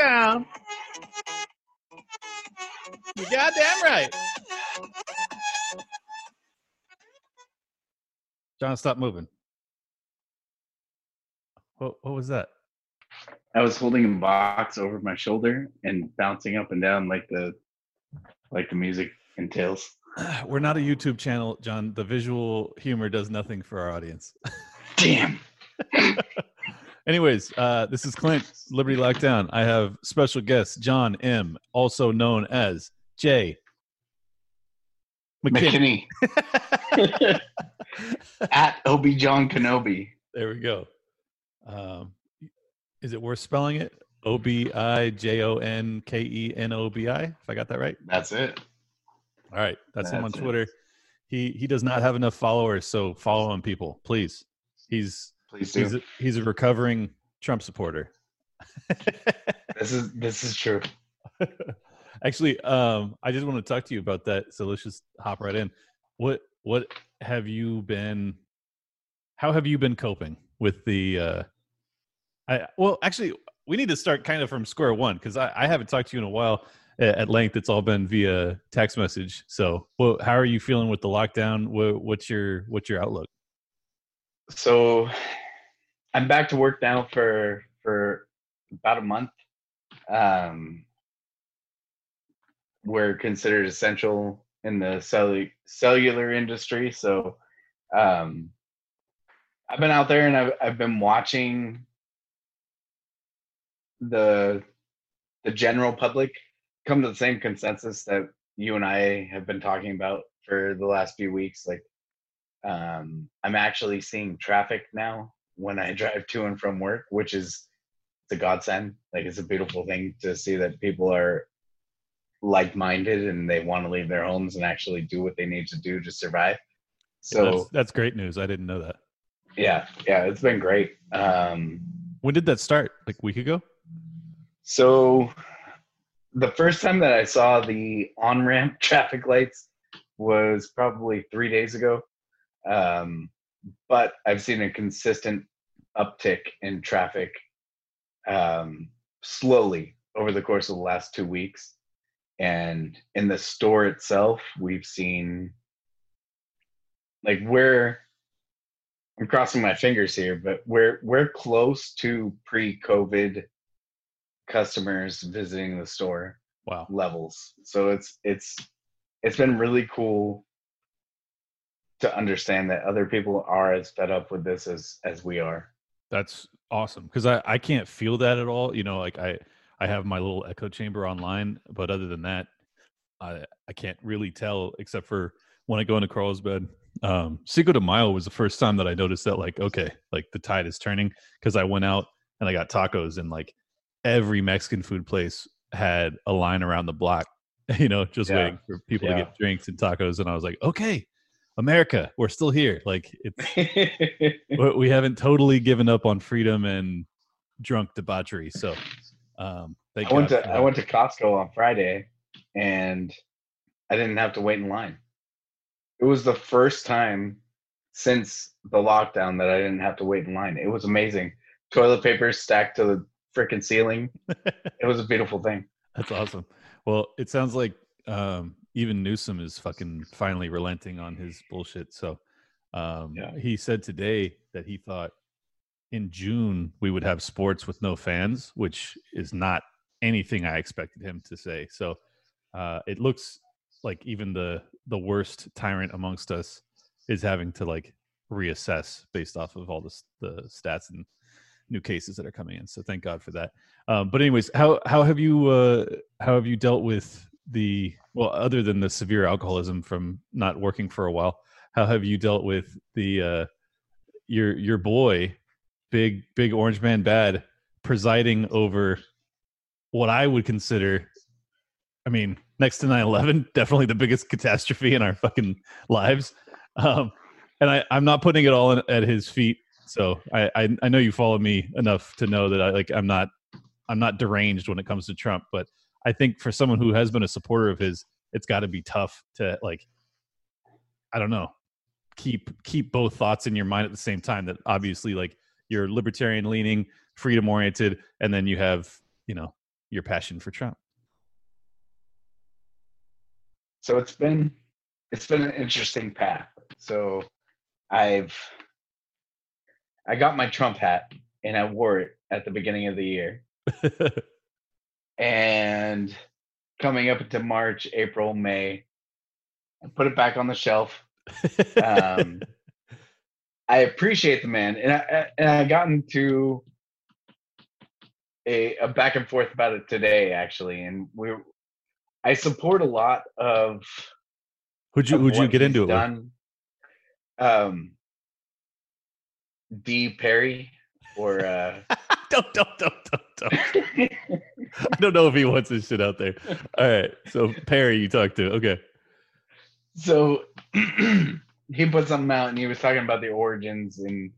lockdown. You goddamn right. John, stop moving. What, what was that? I was holding a box over my shoulder and bouncing up and down like the like the music entails. We're not a YouTube channel, John. The visual humor does nothing for our audience. Damn. Anyways, uh, this is Clint, Liberty Lockdown. I have special guest John M., also known as Jay McKinney. McKinney. At Obi John Kenobi. There we go. Um, is it worth spelling it? O B I J O N K E N O B I. If I got that right. That's it. All right, that's, that's him on Twitter. It. He he does not have enough followers, so follow him, people, please. He's please do. He's a, he's a recovering Trump supporter. this is this is true. Actually, um, I just want to talk to you about that. So let's just hop right in. What what have you been? How have you been coping with the? Uh, I well, actually, we need to start kind of from square one because I, I haven't talked to you in a while at length. It's all been via text message. So, well, how are you feeling with the lockdown? What, what's your what's your outlook? So, I'm back to work now for for about a month. Um, we're considered essential in the cellu- cellular industry, so um, I've been out there and I've I've been watching the the general public come to the same consensus that you and I have been talking about for the last few weeks. Like, um, I'm actually seeing traffic now when I drive to and from work, which is it's a godsend. Like, it's a beautiful thing to see that people are like-minded and they want to leave their homes and actually do what they need to do to survive. So that's, that's great news. I didn't know that. Yeah, yeah, it's been great. Um, when did that start? Like a week ago? So the first time that I saw the on ramp traffic lights was probably three days ago. Um, but I've seen a consistent uptick in traffic um, slowly over the course of the last two weeks. And in the store itself, we've seen like we're I'm crossing my fingers here, but we're we're close to pre-COVID customers visiting the store wow levels so it's it's it's been really cool to understand that other people are as fed up with this as as we are that's awesome because i i can't feel that at all you know like i i have my little echo chamber online but other than that i i can't really tell except for when i go into carlsbad um cinco de mayo was the first time that i noticed that like okay like the tide is turning because i went out and i got tacos and like every Mexican food place had a line around the block, you know, just yeah. waiting for people yeah. to get drinks and tacos. And I was like, okay, America, we're still here. Like it's we haven't totally given up on freedom and drunk debauchery. So um I went to I went to Costco on Friday and I didn't have to wait in line. It was the first time since the lockdown that I didn't have to wait in line. It was amazing. Toilet paper stacked to the freaking ceiling. it was a beautiful thing. That's awesome. Well, it sounds like um, even Newsom is fucking finally relenting on his bullshit. So um, yeah. he said today that he thought in June we would have sports with no fans, which is not anything I expected him to say. So uh, it looks like even the the worst tyrant amongst us is having to like reassess based off of all this the stats and new cases that are coming in. So thank God for that. Um, but anyways, how how have you uh, how have you dealt with the well, other than the severe alcoholism from not working for a while? How have you dealt with the uh, your your boy, big big orange man bad, presiding over what I would consider, I mean, next to 9-11, definitely the biggest catastrophe in our fucking lives. Um, and I, I'm not putting it all in, at his feet so I, I, I know you follow me enough to know that I like I'm not I'm not deranged when it comes to Trump, but I think for someone who has been a supporter of his, it's got to be tough to like I don't know keep keep both thoughts in your mind at the same time. That obviously like you're libertarian leaning, freedom oriented, and then you have you know your passion for Trump? So it's been it's been an interesting path. So I've I got my Trump hat and I wore it at the beginning of the year. and coming up into March, April, May, I put it back on the shelf. Um, I appreciate the man, and I and I got into a, a back and forth about it today, actually, and we I support a lot of. Who'd you Who'd you get into it done. with? Um, D Perry or uh, don't don't don't don't don't. I don't know if he wants this shit out there. All right, so Perry, you talked to okay. So he put something out, and he was talking about the origins, and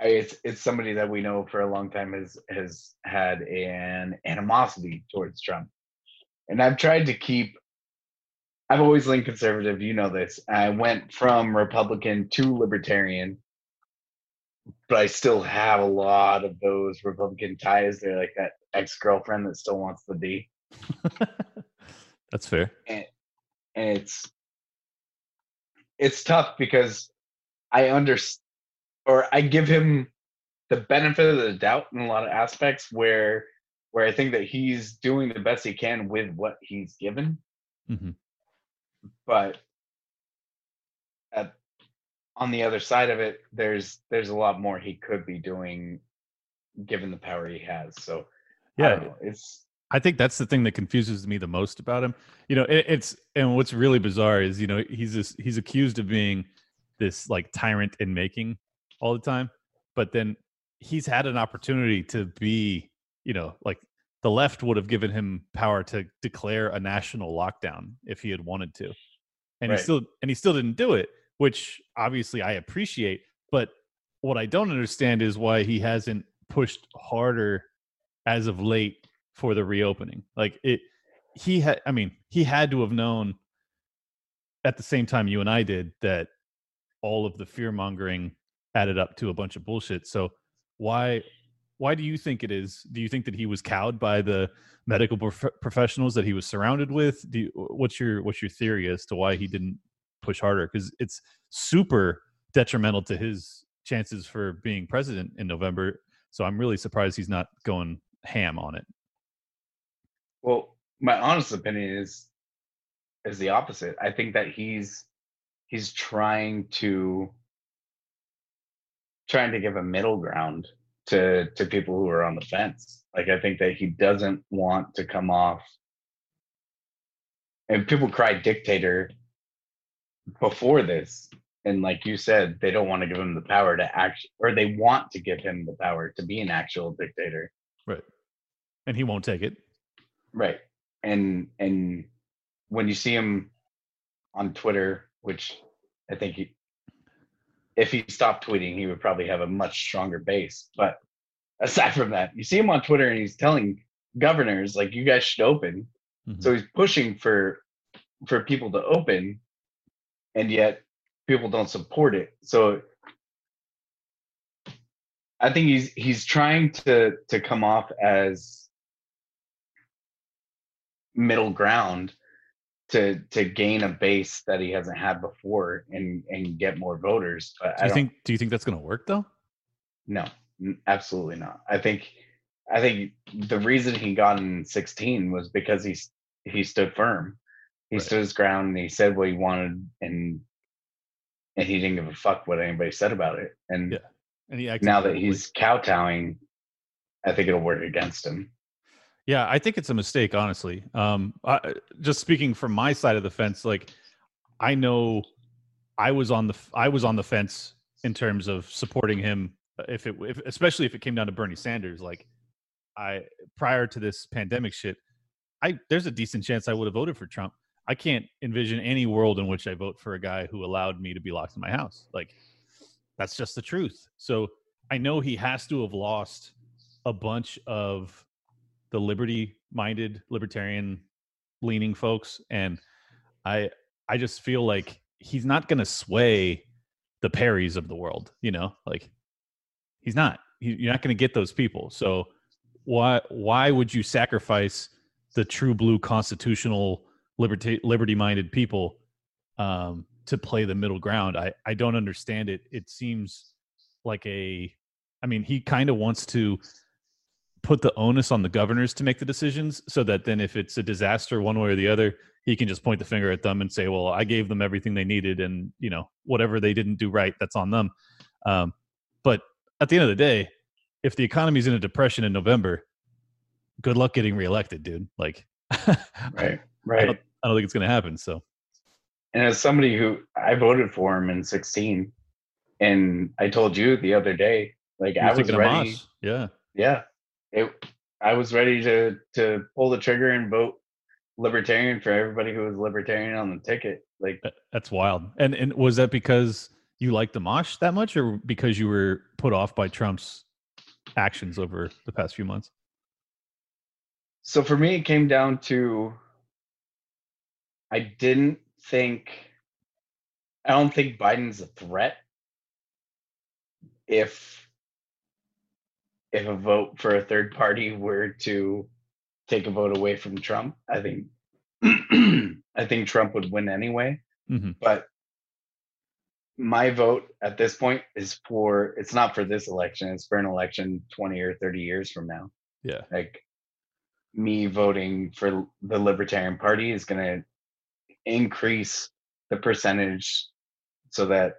it's it's somebody that we know for a long time has has had an animosity towards Trump, and I've tried to keep. I've always leaned conservative. You know this. I went from Republican to Libertarian but I still have a lot of those Republican ties. They're like that ex girlfriend that still wants the D. That's fair. And, and it's it's tough because I understand or I give him the benefit of the doubt in a lot of aspects where where I think that he's doing the best he can with what he's given. Mm-hmm. But on the other side of it, there's there's a lot more he could be doing, given the power he has. So yeah, it's. I think that's the thing that confuses me the most about him. You know, it, it's and what's really bizarre is you know he's this, he's accused of being this like tyrant in making all the time, but then he's had an opportunity to be you know like the left would have given him power to declare a national lockdown if he had wanted to and right. he still and he still didn't do it which obviously I appreciate. But what I don't understand is why he hasn't pushed harder as of late for the reopening. Like it, he had, I mean, he had to have known at the same time you and I did that all of the fear mongering added up to a bunch of bullshit. So why, why do you think it is? Do you think that he was cowed by the medical prof- professionals that he was surrounded with? Do you, what's your what's your theory as to why he didn't push harder because it's super detrimental to his chances for being president in November. So I'm really surprised he's not going ham on it. Well, my honest opinion is is the opposite. I think that he's he's trying to trying to give a middle ground to to people who are on the fence. Like I think that he doesn't want to come off and people cry dictator before this and like you said they don't want to give him the power to act or they want to give him the power to be an actual dictator. Right. And he won't take it. Right. And and when you see him on twitter which i think he if he stopped tweeting he would probably have a much stronger base. But aside from that you see him on twitter and he's telling governors like you guys should open. Mm-hmm. so he's pushing for for people to open and yet people don't support it. So I think he's he's trying to to come off as middle ground to to gain a base that he hasn't had before and and get more voters. But do you think do you think that's going to work though? No, absolutely not. I think I think the reason he got in 16 was because he he stood firm he right. stood his ground and he said what he wanted and and he didn't give a fuck what anybody said about it. And, yeah. and he now that he's kowtowing, I think it'll work against him. Yeah, I think it's a mistake, honestly. Um, I, just speaking from my side of the fence, like I know I was on the I was on the fence in terms of supporting him uh, if it if, especially if it came down to Bernie Sanders. Like I prior to this pandemic shit, I there's a decent chance I would have voted for Trump. I can't envision any world in which I vote for a guy who allowed me to be locked in my house. Like that's just the truth. So I know he has to have lost a bunch of the liberty minded libertarian leaning folks and I I just feel like he's not going to sway the Perrys of the world, you know? Like he's not. He, you're not going to get those people. So why why would you sacrifice the true blue constitutional liberty liberty minded people um, to play the middle ground? I I don't understand it. It seems like a I mean, he kind of wants to put the onus on the governors to make the decisions so that then if it's a disaster one way or the other he can just point the finger at them and say well i gave them everything they needed and you know whatever they didn't do right that's on them um, but at the end of the day if the economy's in a depression in november good luck getting reelected dude like right right I don't, think it's going to happen so and as somebody who i voted for him in 16 and i told you the other day like i was ready yeah yeah it I was ready to to pull the trigger and vote libertarian for everybody who was libertarian on the ticket. Like that's wild. And and was that because you liked Amash that much, or because you were put off by Trump's actions over the past few months? So for me, it came down to I didn't think I don't think Biden's a threat if if a vote for a third party were to take a vote away from Trump, I think I think Trump would win anyway. Mm-hmm. But my vote at this point is for it's not for this election, it's for an election 20 or 30 years from now. Yeah. Like me voting for the Libertarian Party is going to increase the percentage so that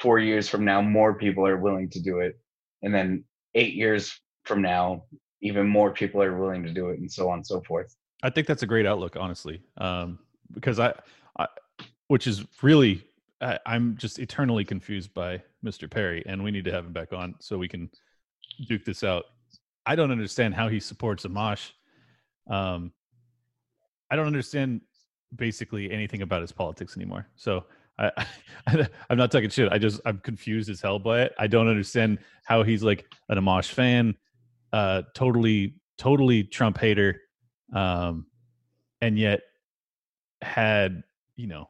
4 years from now more people are willing to do it and then eight years from now, even more people are willing to do it, and so on and so forth. I think that's a great outlook, honestly, um, because I, I, which is really, I, I'm just eternally confused by Mr. Perry, and we need to have him back on so we can duke this out. I don't understand how he supports Amash. Um, I don't understand basically anything about his politics anymore. So I, I am not talking shit. I just I'm confused as hell by it. I don't understand how he's like an Amash fan, uh, totally totally Trump hater, um, and yet had you know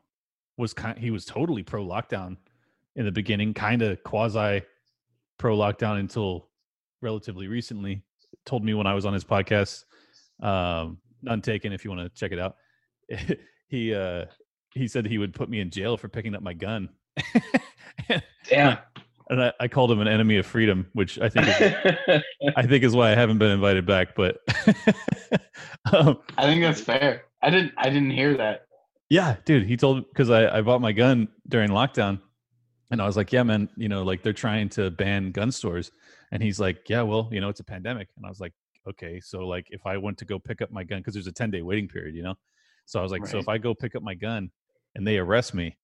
was kind he was totally pro lockdown in the beginning, kind of quasi pro lockdown until relatively recently. Told me when I was on his podcast, um, none taken. If you want to check it out, he uh he said he would put me in jail for picking up my gun. Damn. And I, I, called him an enemy of freedom, which I think is, I think is why I haven't been invited back. But um, I think that's fair. I didn't I didn't hear that. Yeah, dude. He told because I, I bought my gun during lockdown, and I was like, yeah, man. You know, like they're trying to ban gun stores, and he's like, yeah, well, you know, it's a pandemic, and I was like, okay, so like if I went to go pick up my gun because there's a ten day waiting period, you know. So I was like, right. so if I go pick up my gun and they arrest me,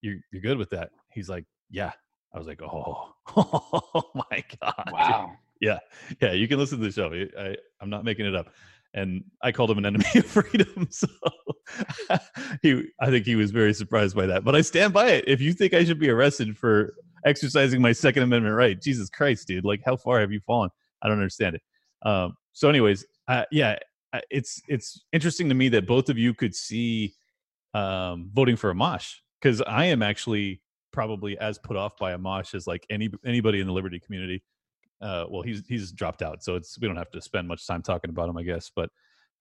you're you're good with that? He's like, yeah. I was like, oh, oh my god, wow, yeah, yeah. You can listen to the show. I, I'm not making it up. And I called him an enemy of freedom. So he, I think he was very surprised by that. But I stand by it. If you think I should be arrested for exercising my Second Amendment right, Jesus Christ, dude! Like, how far have you fallen? I don't understand it. Um, so, anyways, uh, yeah, it's it's interesting to me that both of you could see um, voting for Amash because I am actually probably as put off by Amash as like any anybody in the Liberty community. Uh, well, he's he's dropped out, so it's we don't have to spend much time talking about him, I guess. But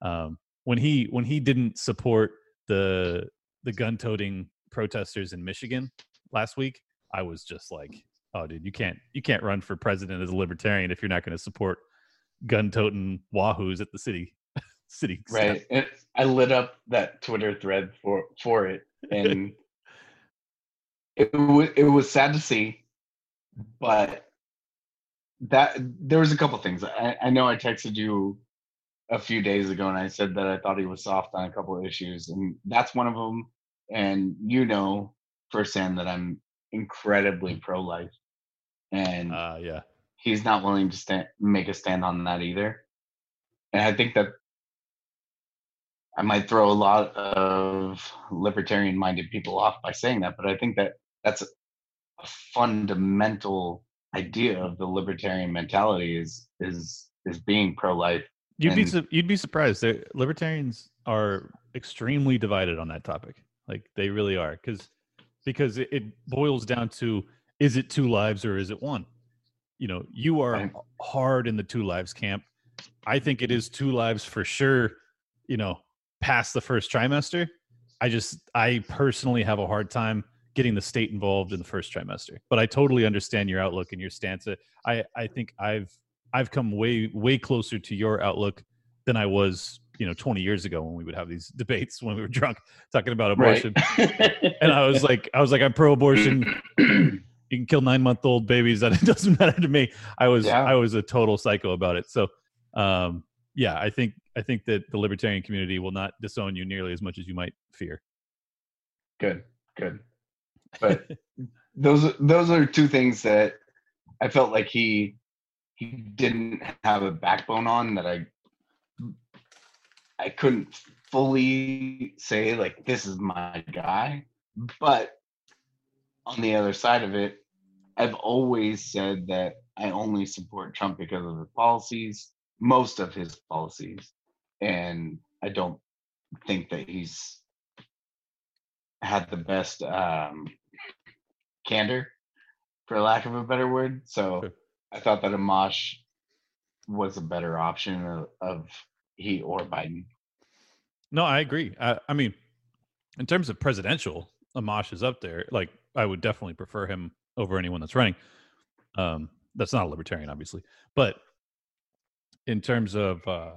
um, when he when he didn't support the the gun toting protesters in Michigan last week, I was just like, oh, dude, you can't you can't run for president as a libertarian if you're not going to support gun toting wahoos at the city city. Right. It, I lit up that Twitter thread for for it, and it was it was sad to see, but that there was a couple things. I, I know I texted you a few days ago, and I said that I thought he was soft on a couple of issues, and that's one of them. And you know firsthand that I'm incredibly pro life, and uh, yeah, he's not willing to stand make a stand on that either. And I think that I might throw a lot of libertarian minded people off by saying that, but I think that that's a fundamental idea of the libertarian mentality is is is being pro life. You'd and, be you'd be surprised. They're, libertarians are extremely divided on that topic. Like they really are, because because it, it boils down to is it two lives or is it one? You know, you are right. hard in the two lives camp I think it is two lives for sure. You know, past the first trimester. I just I personally have a hard time getting the state involved in the first trimester. But I totally understand your outlook and your stance. I I think I've I've come way way closer to your outlook than I was you know 20 years ago when we would have these debates when we were drunk talking about abortion right. and i was like i was like i'm pro-abortion you can kill nine month old babies that it doesn't matter to me i was yeah. i was a total psycho about it so um yeah i think i think that the libertarian community will not disown you nearly as much as you might fear. Good good. But those those are two things that i felt like he he didn't have a backbone on that i I couldn't fully say like this is my guy, but on the other side of it, I've always said that I only support Trump because of his policies, most of his policies, and I don't think that he's had the best um, candor, for lack of a better word. So I thought that Amash was a better option of, of he or Biden. No, I agree. I, I mean, in terms of presidential, Amash is up there. Like, I would definitely prefer him over anyone that's running. Um, that's not a libertarian, obviously, but in terms of uh,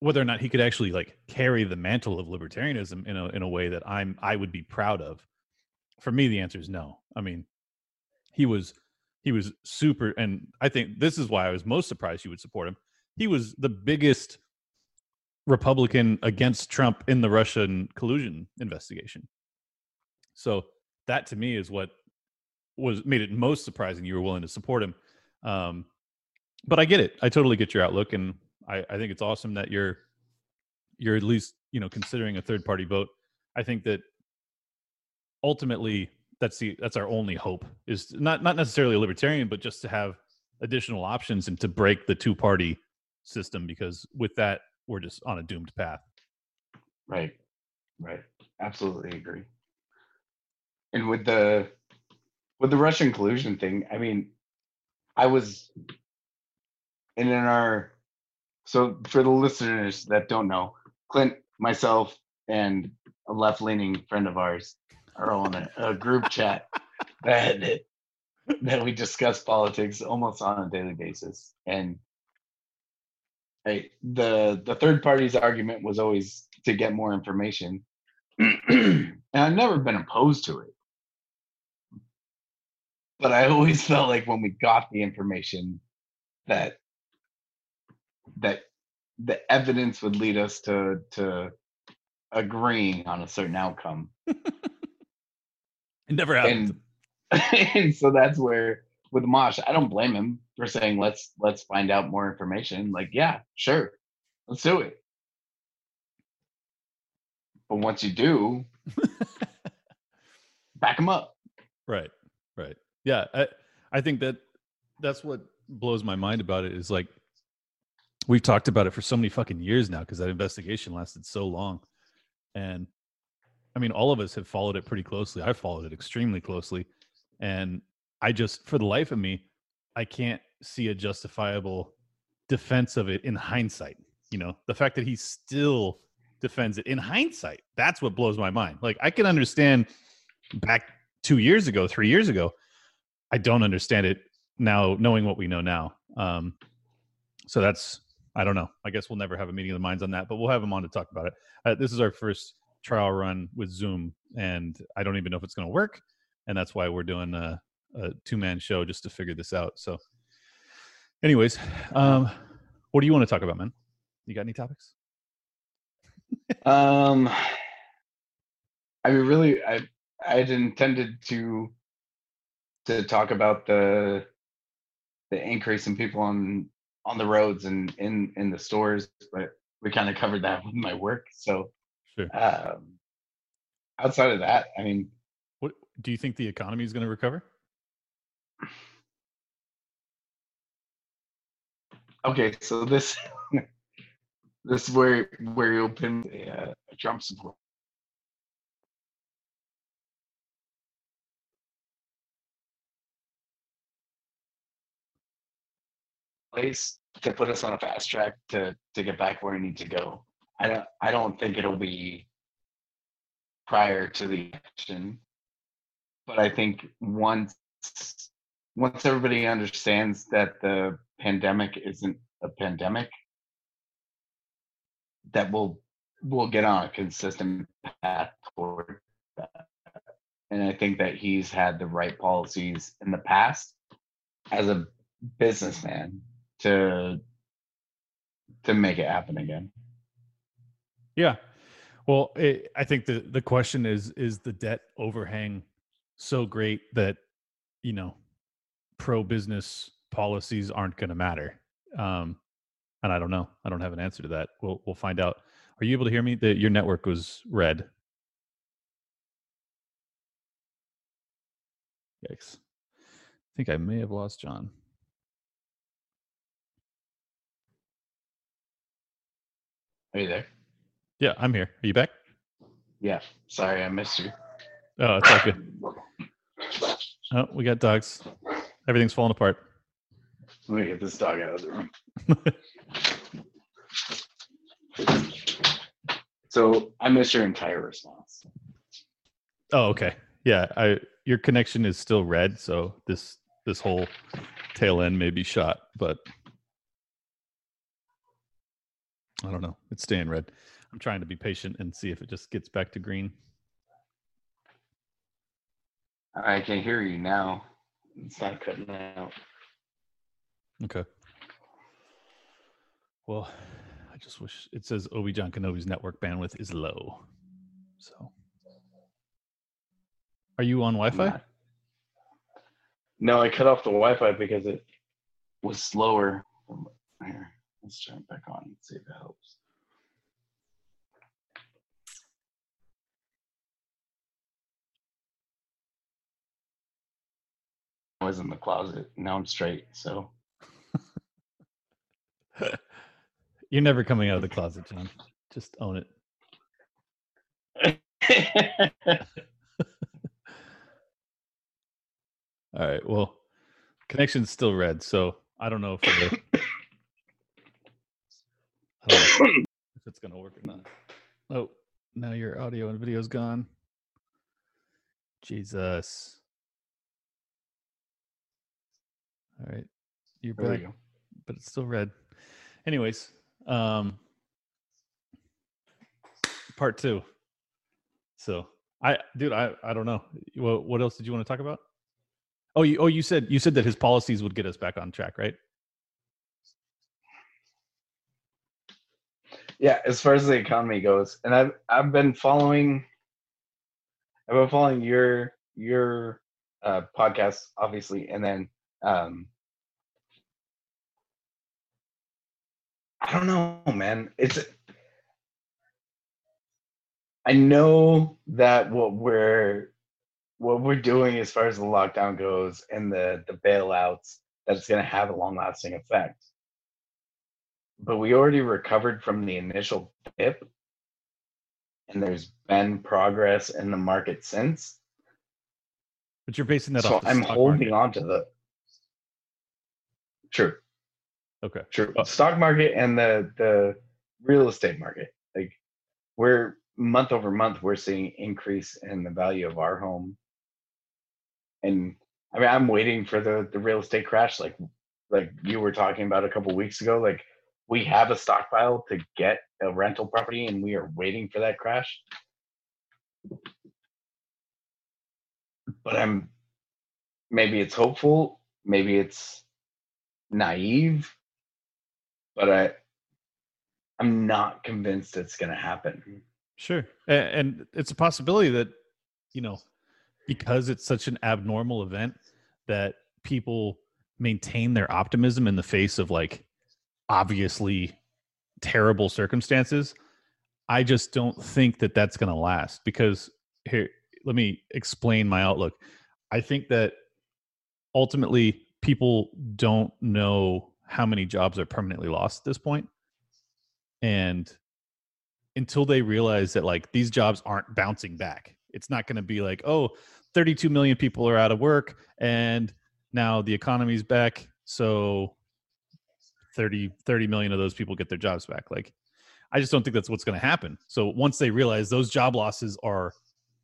whether or not he could actually like carry the mantle of libertarianism in a in a way that I'm I would be proud of. For me, the answer is no. I mean, he was he was super, and I think this is why I was most surprised you would support him he was the biggest Republican against Trump in the Russian collusion investigation. So that to me is what was made it most surprising you were willing to support him. Um, but I get it. I totally get your outlook, and I, I think it's awesome that you're you're at least you know considering a third party vote. I think that ultimately that's the that's our only hope is not not necessarily a libertarian, but just to have additional options and to break the two party system because with that we're just on a doomed path. Right. Right. Absolutely agree. And with the with the Russian collusion thing, I mean, I was and in our so for the listeners that don't know, Clint, myself, and a left leaning friend of ours are on a, a group chat that that we discuss politics almost on a daily basis. And Right. The the third party's argument was always to get more information. and I've never been opposed to it. But I always felt like when we got the information that that the evidence would lead us to to agreeing on a certain outcome. it never happened. And, and so that's where with Amash, I don't blame him for saying let's let's find out more information. Like, yeah, sure, let's do it. But once you do, back him up. Right, right. Yeah, I I think that that's what blows my mind about it is like we've talked about it for so many fucking years now because that investigation lasted so long, and I mean, all of us have followed it pretty closely. I followed it extremely closely, and I just, for the life of me, I can't see a justifiable defense of it in hindsight. You know, the fact that he still defends it in hindsight, that's what blows my mind. Like, I can understand back two years ago, three years ago. I don't understand it now, knowing what we know now. Um, so that's, I don't know. I guess we'll never have a meeting of the minds on that, but we'll have him on to talk about it. Uh, this is our first trial run with Zoom, and I don't even know if it's going to work. And that's why we're doing uh, a two man show just to figure this out. So, anyways, um, what do you want to talk about, man? You got any topics? um, I mean, really, I I had intended to to talk about the the increase in people on on the roads and in in the stores, but we kind of covered that with my work. So, sure. um, outside of that, I mean, what do you think the economy is going to recover? Okay, so this this is where where you open a, uh, a Trump support. Place to put us on a fast track to to get back where we need to go. I don't I don't think it'll be prior to the election, but I think once once everybody understands that the pandemic isn't a pandemic, that we'll we'll get on a consistent path toward that. And I think that he's had the right policies in the past as a businessman to to make it happen again. Yeah. Well, it, I think the the question is is the debt overhang so great that you know pro business policies aren't going to matter. Um, and I don't know. I don't have an answer to that. We'll we'll find out. Are you able to hear me? Your network was red. Yikes! I think I may have lost John. Are you there? Yeah, I'm here. Are you back? Yeah. Sorry, I missed you. Oh, it's all good. Oh, we got dogs. Everything's falling apart. Let me get this dog out of the room. so I missed your entire response. Oh, okay. Yeah, I your connection is still red, so this this whole tail end may be shot, but I don't know. It's staying red. I'm trying to be patient and see if it just gets back to green. I can hear you now. It's not cutting out. Okay. Well, I just wish it says Obi John Kenobi's network bandwidth is low. So, are you on Wi-Fi? No, I cut off the Wi-Fi because it was slower. Here, let's turn it back on and see if it helps. I was in the closet. Now I'm straight. So you're never coming out of the closet, John. Just own it. All right. Well, connection's still red, so I don't know if, if it's gonna work or not. Oh, now your audio and video's gone. Jesus. All right. You're back, you but it's still red. Anyways, um part two. So I dude, I I don't know. What what else did you want to talk about? Oh, you oh you said you said that his policies would get us back on track, right? Yeah, as far as the economy goes, and I've I've been following, I've been following your your uh, podcast, obviously, and then um, I don't know, man. It's I know that what we're what we're doing as far as the lockdown goes and the the bailouts that it's going to have a long lasting effect. But we already recovered from the initial dip and there's been progress in the market since. But you're basing that so off. I'm holding market. on to the True. Okay. True. Uh, Stock market and the the real estate market. Like we're month over month we're seeing increase in the value of our home. And I mean I'm waiting for the the real estate crash like like you were talking about a couple weeks ago like we have a stockpile to get a rental property and we are waiting for that crash. But I'm maybe it's hopeful, maybe it's naive, but I I'm not convinced it's going to happen. Sure. And it's a possibility that you know because it's such an abnormal event that people maintain their optimism in the face of like obviously terrible circumstances. I just don't think that that's going to last because here let me explain my outlook. I think that ultimately people don't know how many jobs are permanently lost at this point and until they realize that like these jobs aren't bouncing back it's not going to be like oh 32 million people are out of work and now the economy's back so 30, 30 million of those people get their jobs back. Like, I just don't think that's what's going to happen. So once they realize those job losses are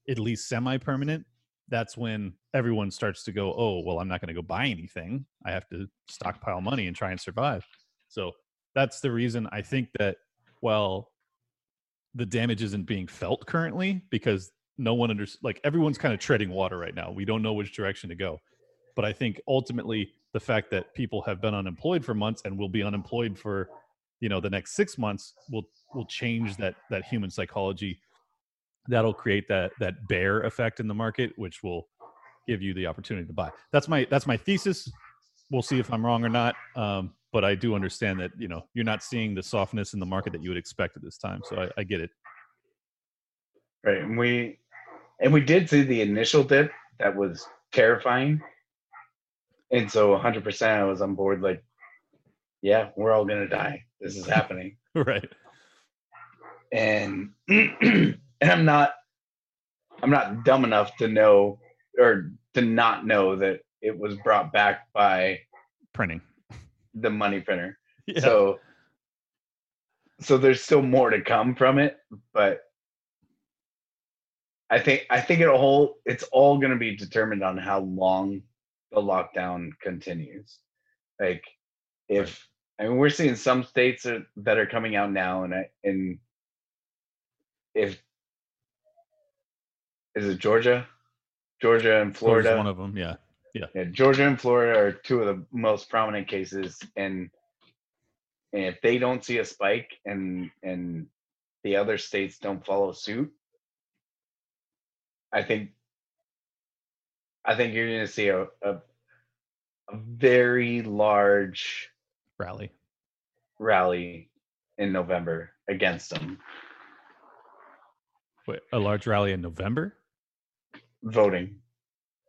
at least semi permanent, that's when everyone starts to go, oh, well, I'm not going to go buy anything. I have to stockpile money and try and survive. So that's the reason I think that, well, the damage isn't being felt currently because no one under like everyone's kind of treading water right now. We don't know which direction to go. But I think ultimately the fact that people have been unemployed for months and will be unemployed for you know the next six months will will change that that human psychology. That'll create that that bear effect in the market which will give you the opportunity to buy. That's my that's my thesis. We'll see if i'm wrong or not um, but i do understand that you know you're not seeing the softness in the market that you would expect at this time so i, I get it. Right and we and we did see the initial dip that was terrifying and so 100% i was on board like yeah we're all gonna die this is happening. right. And and I'm not I'm not dumb enough to know or to not know that it was brought back by printing the money printer. Yeah. So so there's still more to come from it, but I think I think it'll hold it's all gonna be determined on how long the lockdown continues. Like if I mean, we're seeing some states are, that are coming out now, and and if is it Georgia, Georgia and Florida, one of them, yeah. yeah, yeah. Georgia and Florida are two of the most prominent cases, and and if they don't see a spike, and and the other states don't follow suit, I think I think you're going to see a, a a very large rally rally in November against them. Wait, a large rally in November? Voting.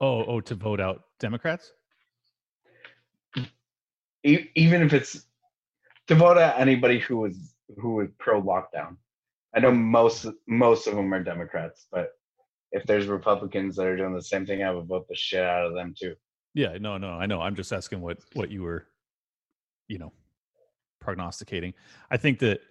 Oh, oh, to vote out Democrats? E- even if it's to vote out anybody who was who was pro lockdown. I know most most of them are Democrats, but if there's Republicans that are doing the same thing, I would vote the shit out of them too. Yeah, no, no, I know. I'm just asking what what you were, you know, prognosticating. I think that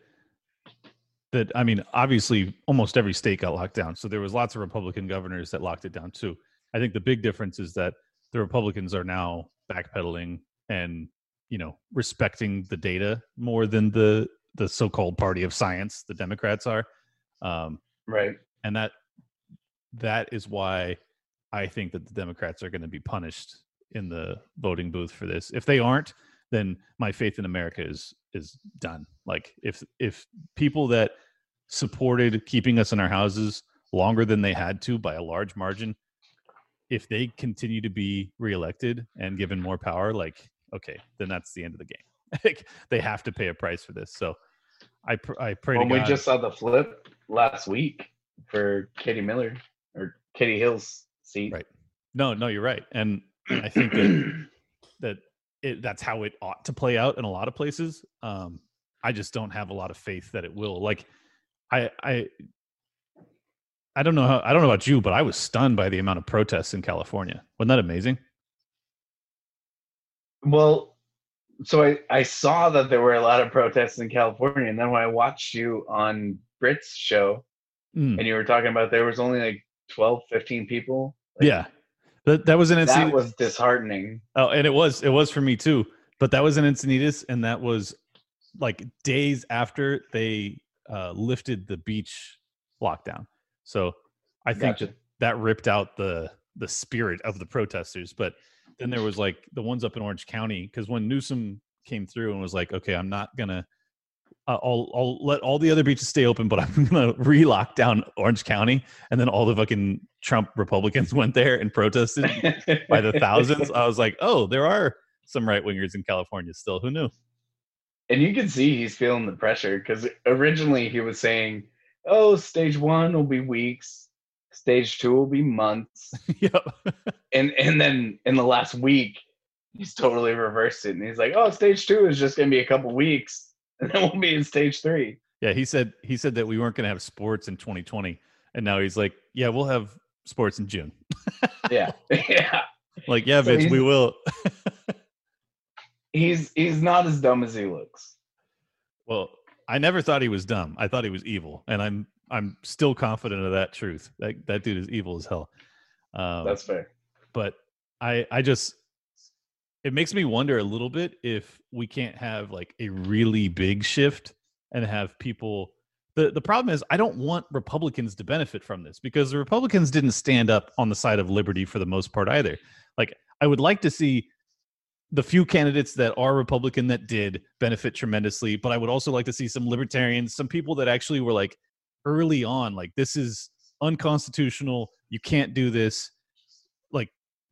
that I mean, obviously, almost every state got locked down, so there was lots of Republican governors that locked it down too. I think the big difference is that the Republicans are now backpedaling and you know respecting the data more than the the so-called party of science the Democrats are. Um, right, and that that is why I think that the Democrats are going to be punished in the voting booth for this. If they aren't, then my faith in America is is done. Like if if people that supported keeping us in our houses longer than they had to by a large margin, if they continue to be reelected and given more power, like okay, then that's the end of the game. like they have to pay a price for this. So I pr- I pray. Well, we God. just saw the flip last week for Katie Miller Katie Hill's seat. Right. No, no, you're right, and I think that that it, that's how it ought to play out in a lot of places. Um, I just don't have a lot of faith that it will. Like, I, I, I don't know how. I don't know about you, but I was stunned by the amount of protests in California. Wasn't that amazing? Well, so I I saw that there were a lot of protests in California, and then when I watched you on Brit's show, mm. and you were talking about there was only like 12, 15 people. Like, yeah, that that was an Encinitas. That was disheartening. Oh, and it was it was for me too. But that was an Encinitas, and that was like days after they uh, lifted the beach lockdown. So I think gotcha. that that ripped out the the spirit of the protesters. But then there was like the ones up in Orange County because when Newsom came through and was like, okay, I'm not gonna uh, I'll I'll let all the other beaches stay open, but I'm gonna re-lock down Orange County, and then all the fucking Trump Republicans went there and protested by the thousands. I was like, oh, there are some right wingers in California still. Who knew? And you can see he's feeling the pressure because originally he was saying, "Oh, stage one will be weeks, stage two will be months." yep. and and then in the last week, he's totally reversed it, and he's like, "Oh, stage two is just gonna be a couple weeks." And then we'll be in stage three. Yeah, he said he said that we weren't going to have sports in 2020, and now he's like, yeah, we'll have sports in June. yeah, yeah. Like, yeah, so bitch, we will. he's he's not as dumb as he looks. Well, I never thought he was dumb. I thought he was evil, and I'm I'm still confident of that truth. That that dude is evil as hell. Um, That's fair. But I I just it makes me wonder a little bit if we can't have like a really big shift and have people the the problem is I don't want Republicans to benefit from this because the Republicans didn't stand up on the side of liberty for the most part either. Like I would like to see the few candidates that are Republican that did benefit tremendously, but I would also like to see some libertarians, some people that actually were like early on, like this is unconstitutional. You can't do this.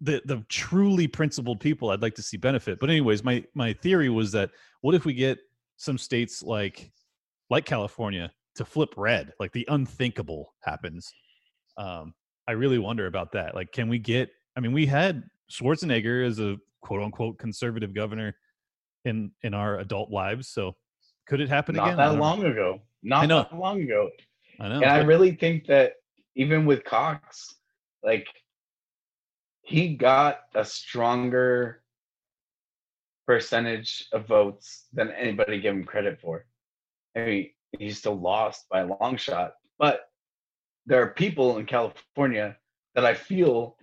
The the truly principled people, I'd like to see benefit. But anyways, my my theory was that what if we get some states like like California to flip red, like the unthinkable happens. Um, I really wonder about that. Like, can we get? I mean, we had Schwarzenegger as a quote unquote conservative governor in in our adult lives. So could it happen Not again? Not that long ago. Not that long ago. I know. And I really think that even with Cox, like he got a stronger percentage of votes than anybody gave him credit for. I mean, he still lost by a long shot, but there are people in California that I feel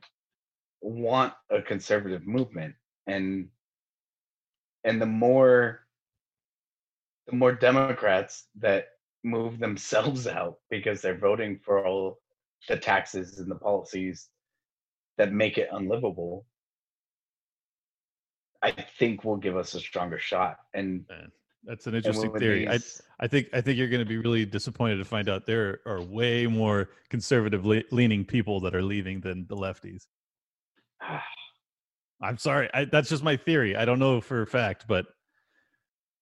want a conservative movement and and the more the more democrats that move themselves out because they're voting for all the taxes and the policies that make it unlivable i think will give us a stronger shot and Man, that's an interesting theory these, i i think i think you're going to be really disappointed to find out there are way more conservative leaning people that are leaving than the lefties I'm sorry. I, that's just my theory. I don't know for a fact, but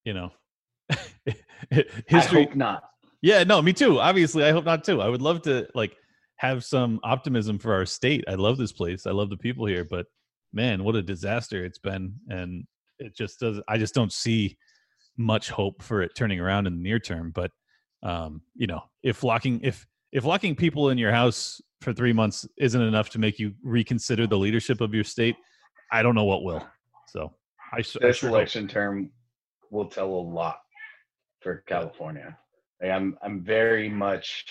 you know, history. I hope not. Yeah, no, me too. Obviously, I hope not too. I would love to like have some optimism for our state. I love this place. I love the people here, but man, what a disaster it's been, and it just does. I just don't see much hope for it turning around in the near term. But um, you know, if locking if if locking people in your house for three months isn't enough to make you reconsider the leadership of your state, I don't know what will. So I this I sure election hope. term will tell a lot for California. Like I'm I'm very much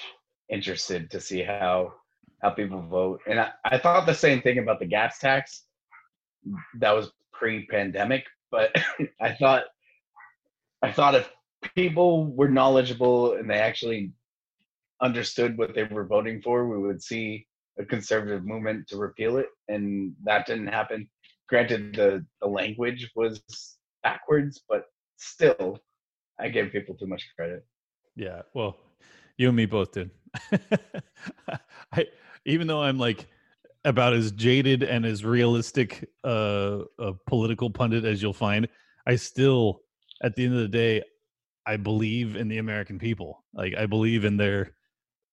interested to see how how people vote. And I, I thought the same thing about the gas tax. That was pre-pandemic, but I thought I thought if people were knowledgeable and they actually understood what they were voting for, we would see a conservative movement to repeal it, and that didn't happen. Granted, the the language was backwards, but still, I give people too much credit. Yeah, well, you and me both did. I even though I'm like about as jaded and as realistic uh, a political pundit as you'll find, I still, at the end of the day, I believe in the American people. Like I believe in their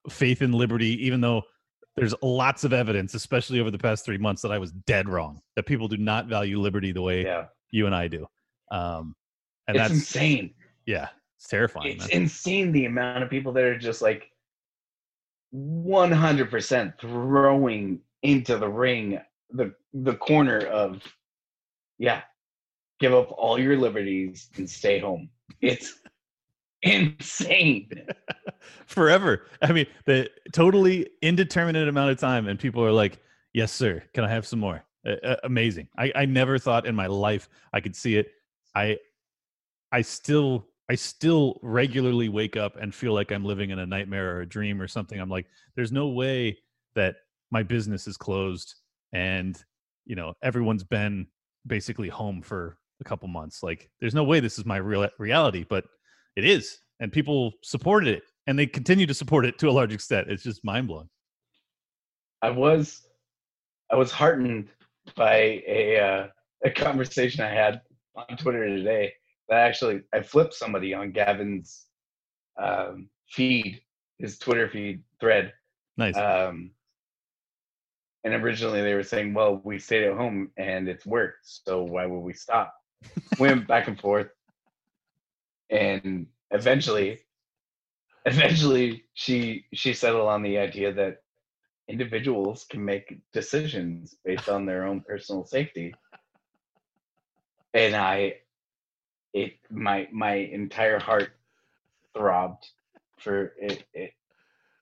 faith in liberty, even though there's lots of evidence, especially over the past three months, that I was dead wrong. That people do not value liberty the way yeah. you and I do. Um, and it's that's insane. Yeah, it's terrifying. It's man. insane the amount of people that are just like 100% throwing into the ring the the corner of yeah, give up all your liberties and stay home. It's insane. Forever. I mean, the totally indeterminate amount of time, and people are like, "Yes, sir. Can I have some more?" Uh, amazing. I, I never thought in my life I could see it. I I still I still regularly wake up and feel like I'm living in a nightmare or a dream or something. I'm like, there's no way that my business is closed and you know everyone's been basically home for a couple months. Like, there's no way this is my real reality, but it is, and people supported it, and they continue to support it to a large extent. It's just mind blowing. I was, I was heartened by a uh, a conversation I had on Twitter today. That actually, I flipped somebody on Gavin's um, feed, his Twitter feed thread. Nice. Um, and originally they were saying, "Well, we stayed at home and it's worked, so why would we stop?" We went back and forth and eventually eventually she she settled on the idea that individuals can make decisions based on their own personal safety and i it my my entire heart throbbed for it. It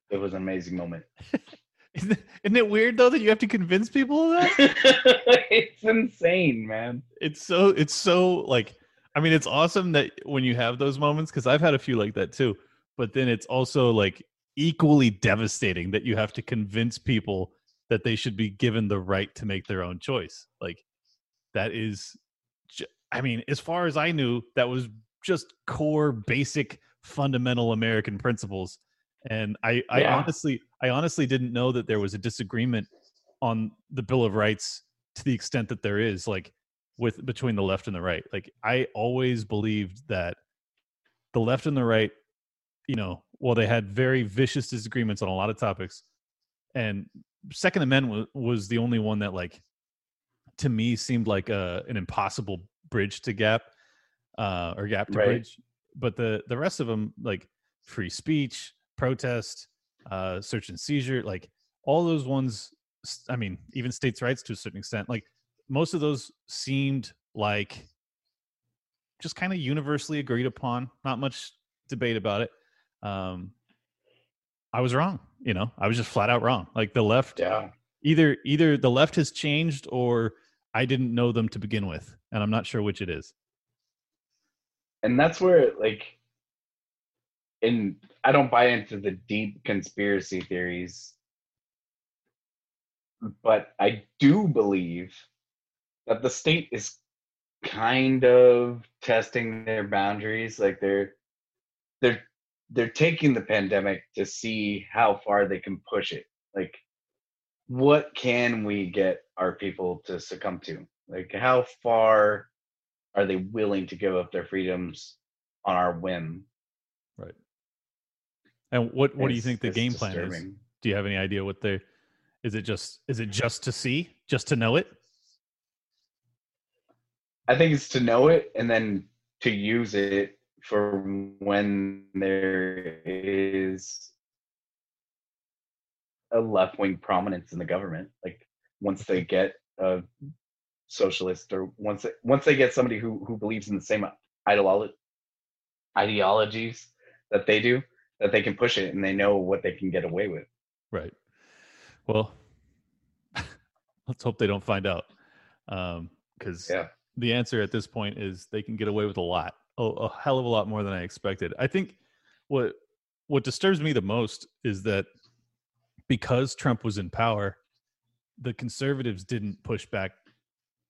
it was an amazing moment. isn't, it, isn't it weird though that you have to convince people of that? it's insane, man. It's so it's so like I mean it's awesome that when you have those moments because I've had a few like that too. But then it's also like equally devastating that you have to convince people that they should be given the right to make their own choice. Like that is I mean, as far as I knew, that was just core basic fundamental American principles. And I, I yeah. honestly, I honestly didn't know that there was a disagreement on the Bill of Rights to the extent that there is, like with between the left and the right. Like I always believed that the left and the right, you know, while they had very vicious disagreements on a lot of topics, and Second Amendment was, was the only one that like to me seemed like a, an impossible bridge to gap uh, or gap to right. bridge. But the the rest of them, like free speech, protest, uh, search and seizure, like all those ones. I mean, even states' rights to a certain extent. Like most of those seemed like just kind of universally agreed upon. Not much debate about it. Um, I was wrong. You know, I was just flat out wrong. Like the left, yeah. Either either the left has changed or I didn't know them to begin with, and I'm not sure which it is. And that's where, like, in I don't buy into the deep conspiracy theories, but I do believe that the state is kind of testing their boundaries. Like they're they're they're taking the pandemic to see how far they can push it. Like what can we get our people to succumb to? Like, how far are they willing to give up their freedoms on our whim? Right. And what what it's, do you think the game plan disturbing. is? Do you have any idea what they? Is it just is it just to see, just to know it? I think it's to know it and then to use it for when there is a left wing prominence in the government. Like once they get a socialist or once they, once they get somebody who who believes in the same ideolo- ideologies that they do, that they can push it and they know what they can get away with. Right. Well, let's hope they don't find out. Um, because yeah. the answer at this point is they can get away with a lot, a, a hell of a lot more than I expected. I think what what disturbs me the most is that because Trump was in power, the conservatives didn't push back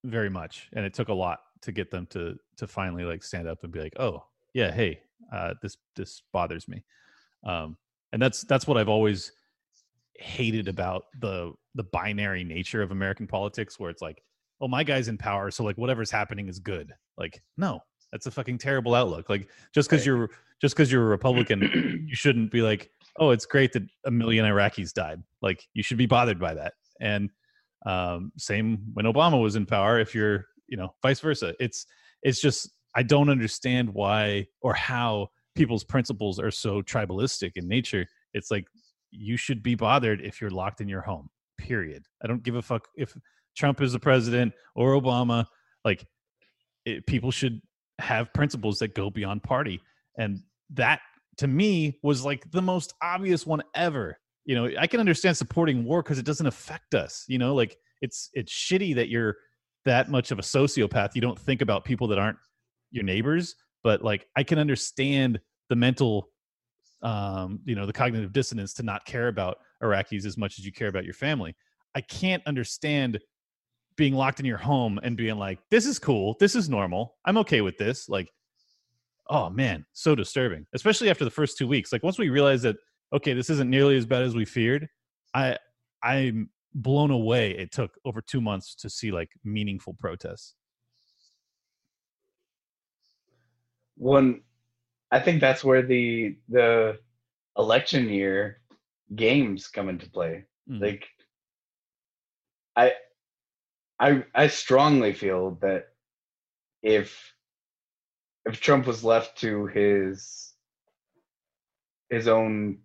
very much, and it took a lot to get them to to finally like stand up and be like, "Oh, yeah, hey, uh, this this bothers me," um, and that's that's what I've always hated about the the binary nature of American politics, where it's like, "Oh, my guy's in power, so like whatever's happening is good." Like, no, that's a fucking terrible outlook. Like, just because right. you're just because you're a Republican, you shouldn't be like, oh, it's great that a million Iraqis died. Like you should be bothered by that. And um, same when Obama was in power. If you're, you know, vice versa. It's it's just I don't understand why or how people's principles are so tribalistic in nature. It's like you should be bothered if you're locked in your home. Period. I don't give a fuck if Trump is the president or Obama. Like it, people should have principles that go beyond party, and that to me was like the most obvious one ever. You know, I can understand supporting war because it doesn't affect us. You know, like it's it's shitty that you're that much of a sociopath. You don't think about people that aren't your neighbors, but like I can understand the mental um, you know, the cognitive dissonance to not care about Iraqis as much as you care about your family. I can't understand being locked in your home and being like, this is cool, this is normal, I'm okay with this. Like, oh man, so disturbing, especially after the first two weeks. Like once we realized that okay, this isn't nearly as bad as we feared, I I'm blown away. It took over two months to see like meaningful protests. One, I think that's where the the election year games come into play. Mm. Like, I I I strongly feel that if if Trump was left to his his own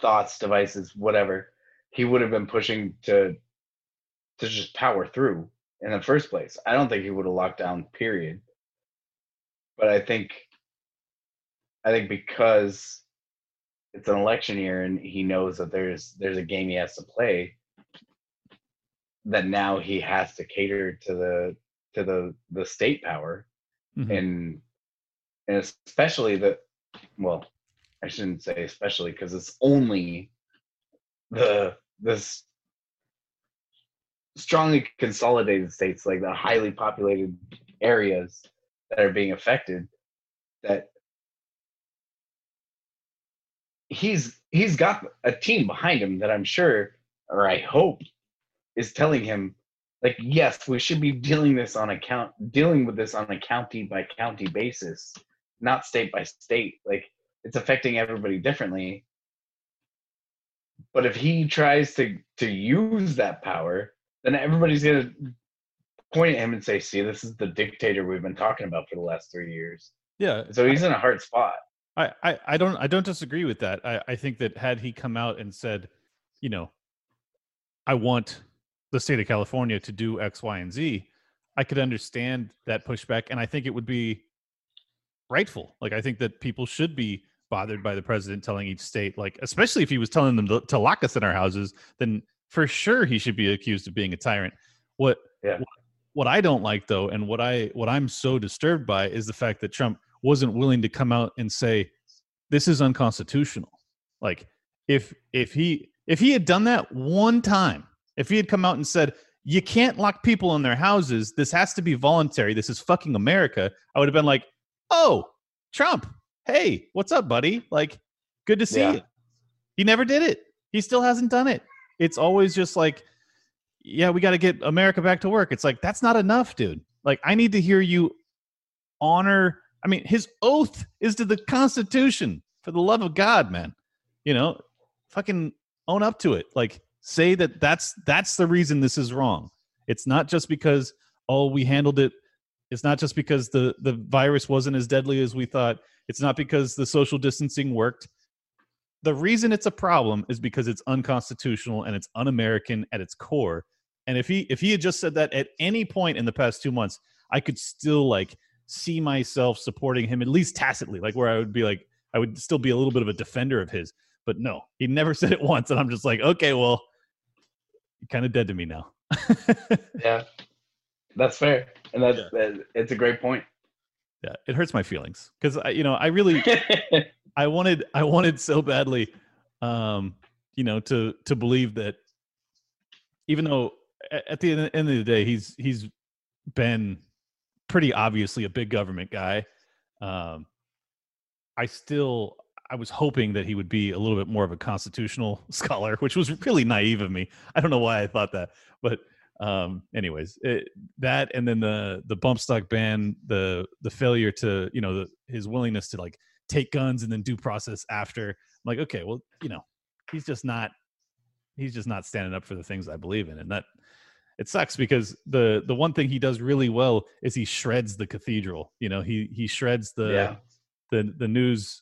thoughts, devices, whatever, he would have been pushing to to just power through in the first place. I don't think he would have locked down. Period. but I think I think because it's an election year and he knows that there's there's a game he has to play that now he has to cater to the to the the state power mm-hmm. and and especially the well i shouldn't say especially because it's only the this strongly consolidated states like the highly populated areas that are being affected that he's he's got a team behind him that I'm sure or I hope is telling him like yes we should be dealing this on account dealing with this on a county by county basis not state by state. Like it's affecting everybody differently but if he tries to to use that power then everybody's going to point at him and say see this is the dictator we've been talking about for the last 3 years yeah so he's in a hard spot I, I, I don't I don't disagree with that. I, I think that had he come out and said, you know, I want the state of California to do X, Y, and Z, I could understand that pushback, and I think it would be rightful. Like I think that people should be bothered by the president telling each state, like especially if he was telling them to, to lock us in our houses, then for sure he should be accused of being a tyrant. What yeah. what, what I don't like though, and what I what I'm so disturbed by is the fact that Trump wasn't willing to come out and say this is unconstitutional. Like if if he if he had done that one time, if he had come out and said you can't lock people in their houses, this has to be voluntary. This is fucking America. I would have been like, "Oh, Trump. Hey, what's up, buddy? Like good to see yeah. you." He never did it. He still hasn't done it. It's always just like yeah, we got to get America back to work. It's like that's not enough, dude. Like I need to hear you honor I mean, his oath is to the Constitution. For the love of God, man, you know, fucking own up to it. Like, say that that's that's the reason this is wrong. It's not just because oh we handled it. It's not just because the the virus wasn't as deadly as we thought. It's not because the social distancing worked. The reason it's a problem is because it's unconstitutional and it's un-American at its core. And if he if he had just said that at any point in the past two months, I could still like see myself supporting him at least tacitly, like where I would be like, I would still be a little bit of a defender of his. But no, he never said it once, and I'm just like, okay, well, kind of dead to me now. yeah, that's fair, and that's yeah. that, it's a great point. Yeah, it hurts my feelings because I, you know, I really, I wanted, I wanted so badly, um, you know, to to believe that, even though at the end of the day, he's he's been pretty obviously a big government guy. Um, I still I was hoping that he would be a little bit more of a constitutional scholar, which was really naive of me. I don't know why I thought that, but um, anyways, it, that and then the the bump stock ban, the the failure to you know the, his willingness to like take guns and then due process after. I'm like, okay, well, you know, he's just not he's just not standing up for the things I believe in, and that it sucks because the the one thing he does really well is he shreds the cathedral. You know, he he shreds the yeah. the the news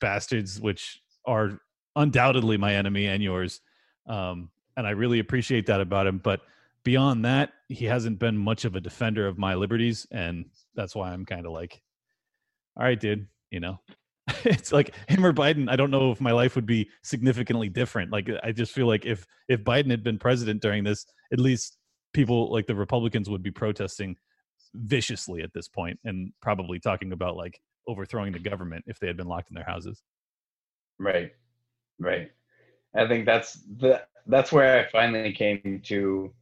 bastards, which are undoubtedly my enemy and yours. Um, and I really appreciate that about him. But beyond that, he hasn't been much of a defender of my liberties, and that's why I'm kind of like, all right, dude, you know. it's like him or Biden. I don't know if my life would be significantly different. Like I just feel like if if Biden had been president during this, at least people like the Republicans would be protesting viciously at this point and probably talking about like overthrowing the government if they had been locked in their houses. Right. Right. I think that's the that's where I finally came to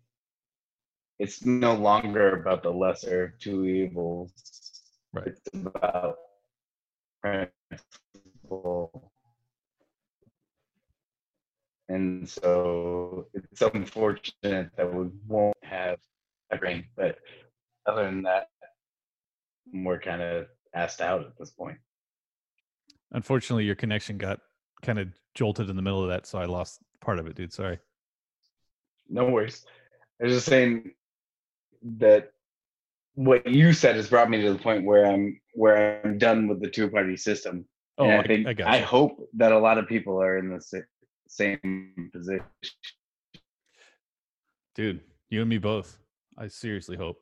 it's no longer about the lesser of two evils. Right. It's about principle and so it's unfortunate that we won't have a grain. But other than that, we're kind of asked out at this point. Unfortunately, your connection got kind of jolted in the middle of that, so I lost part of it, dude. Sorry. No worries. I was just saying that what you said has brought me to the point where I'm where I'm done with the two party system. Oh, and I think I, I, I hope that a lot of people are in the same position. Dude, you and me both. I seriously hope.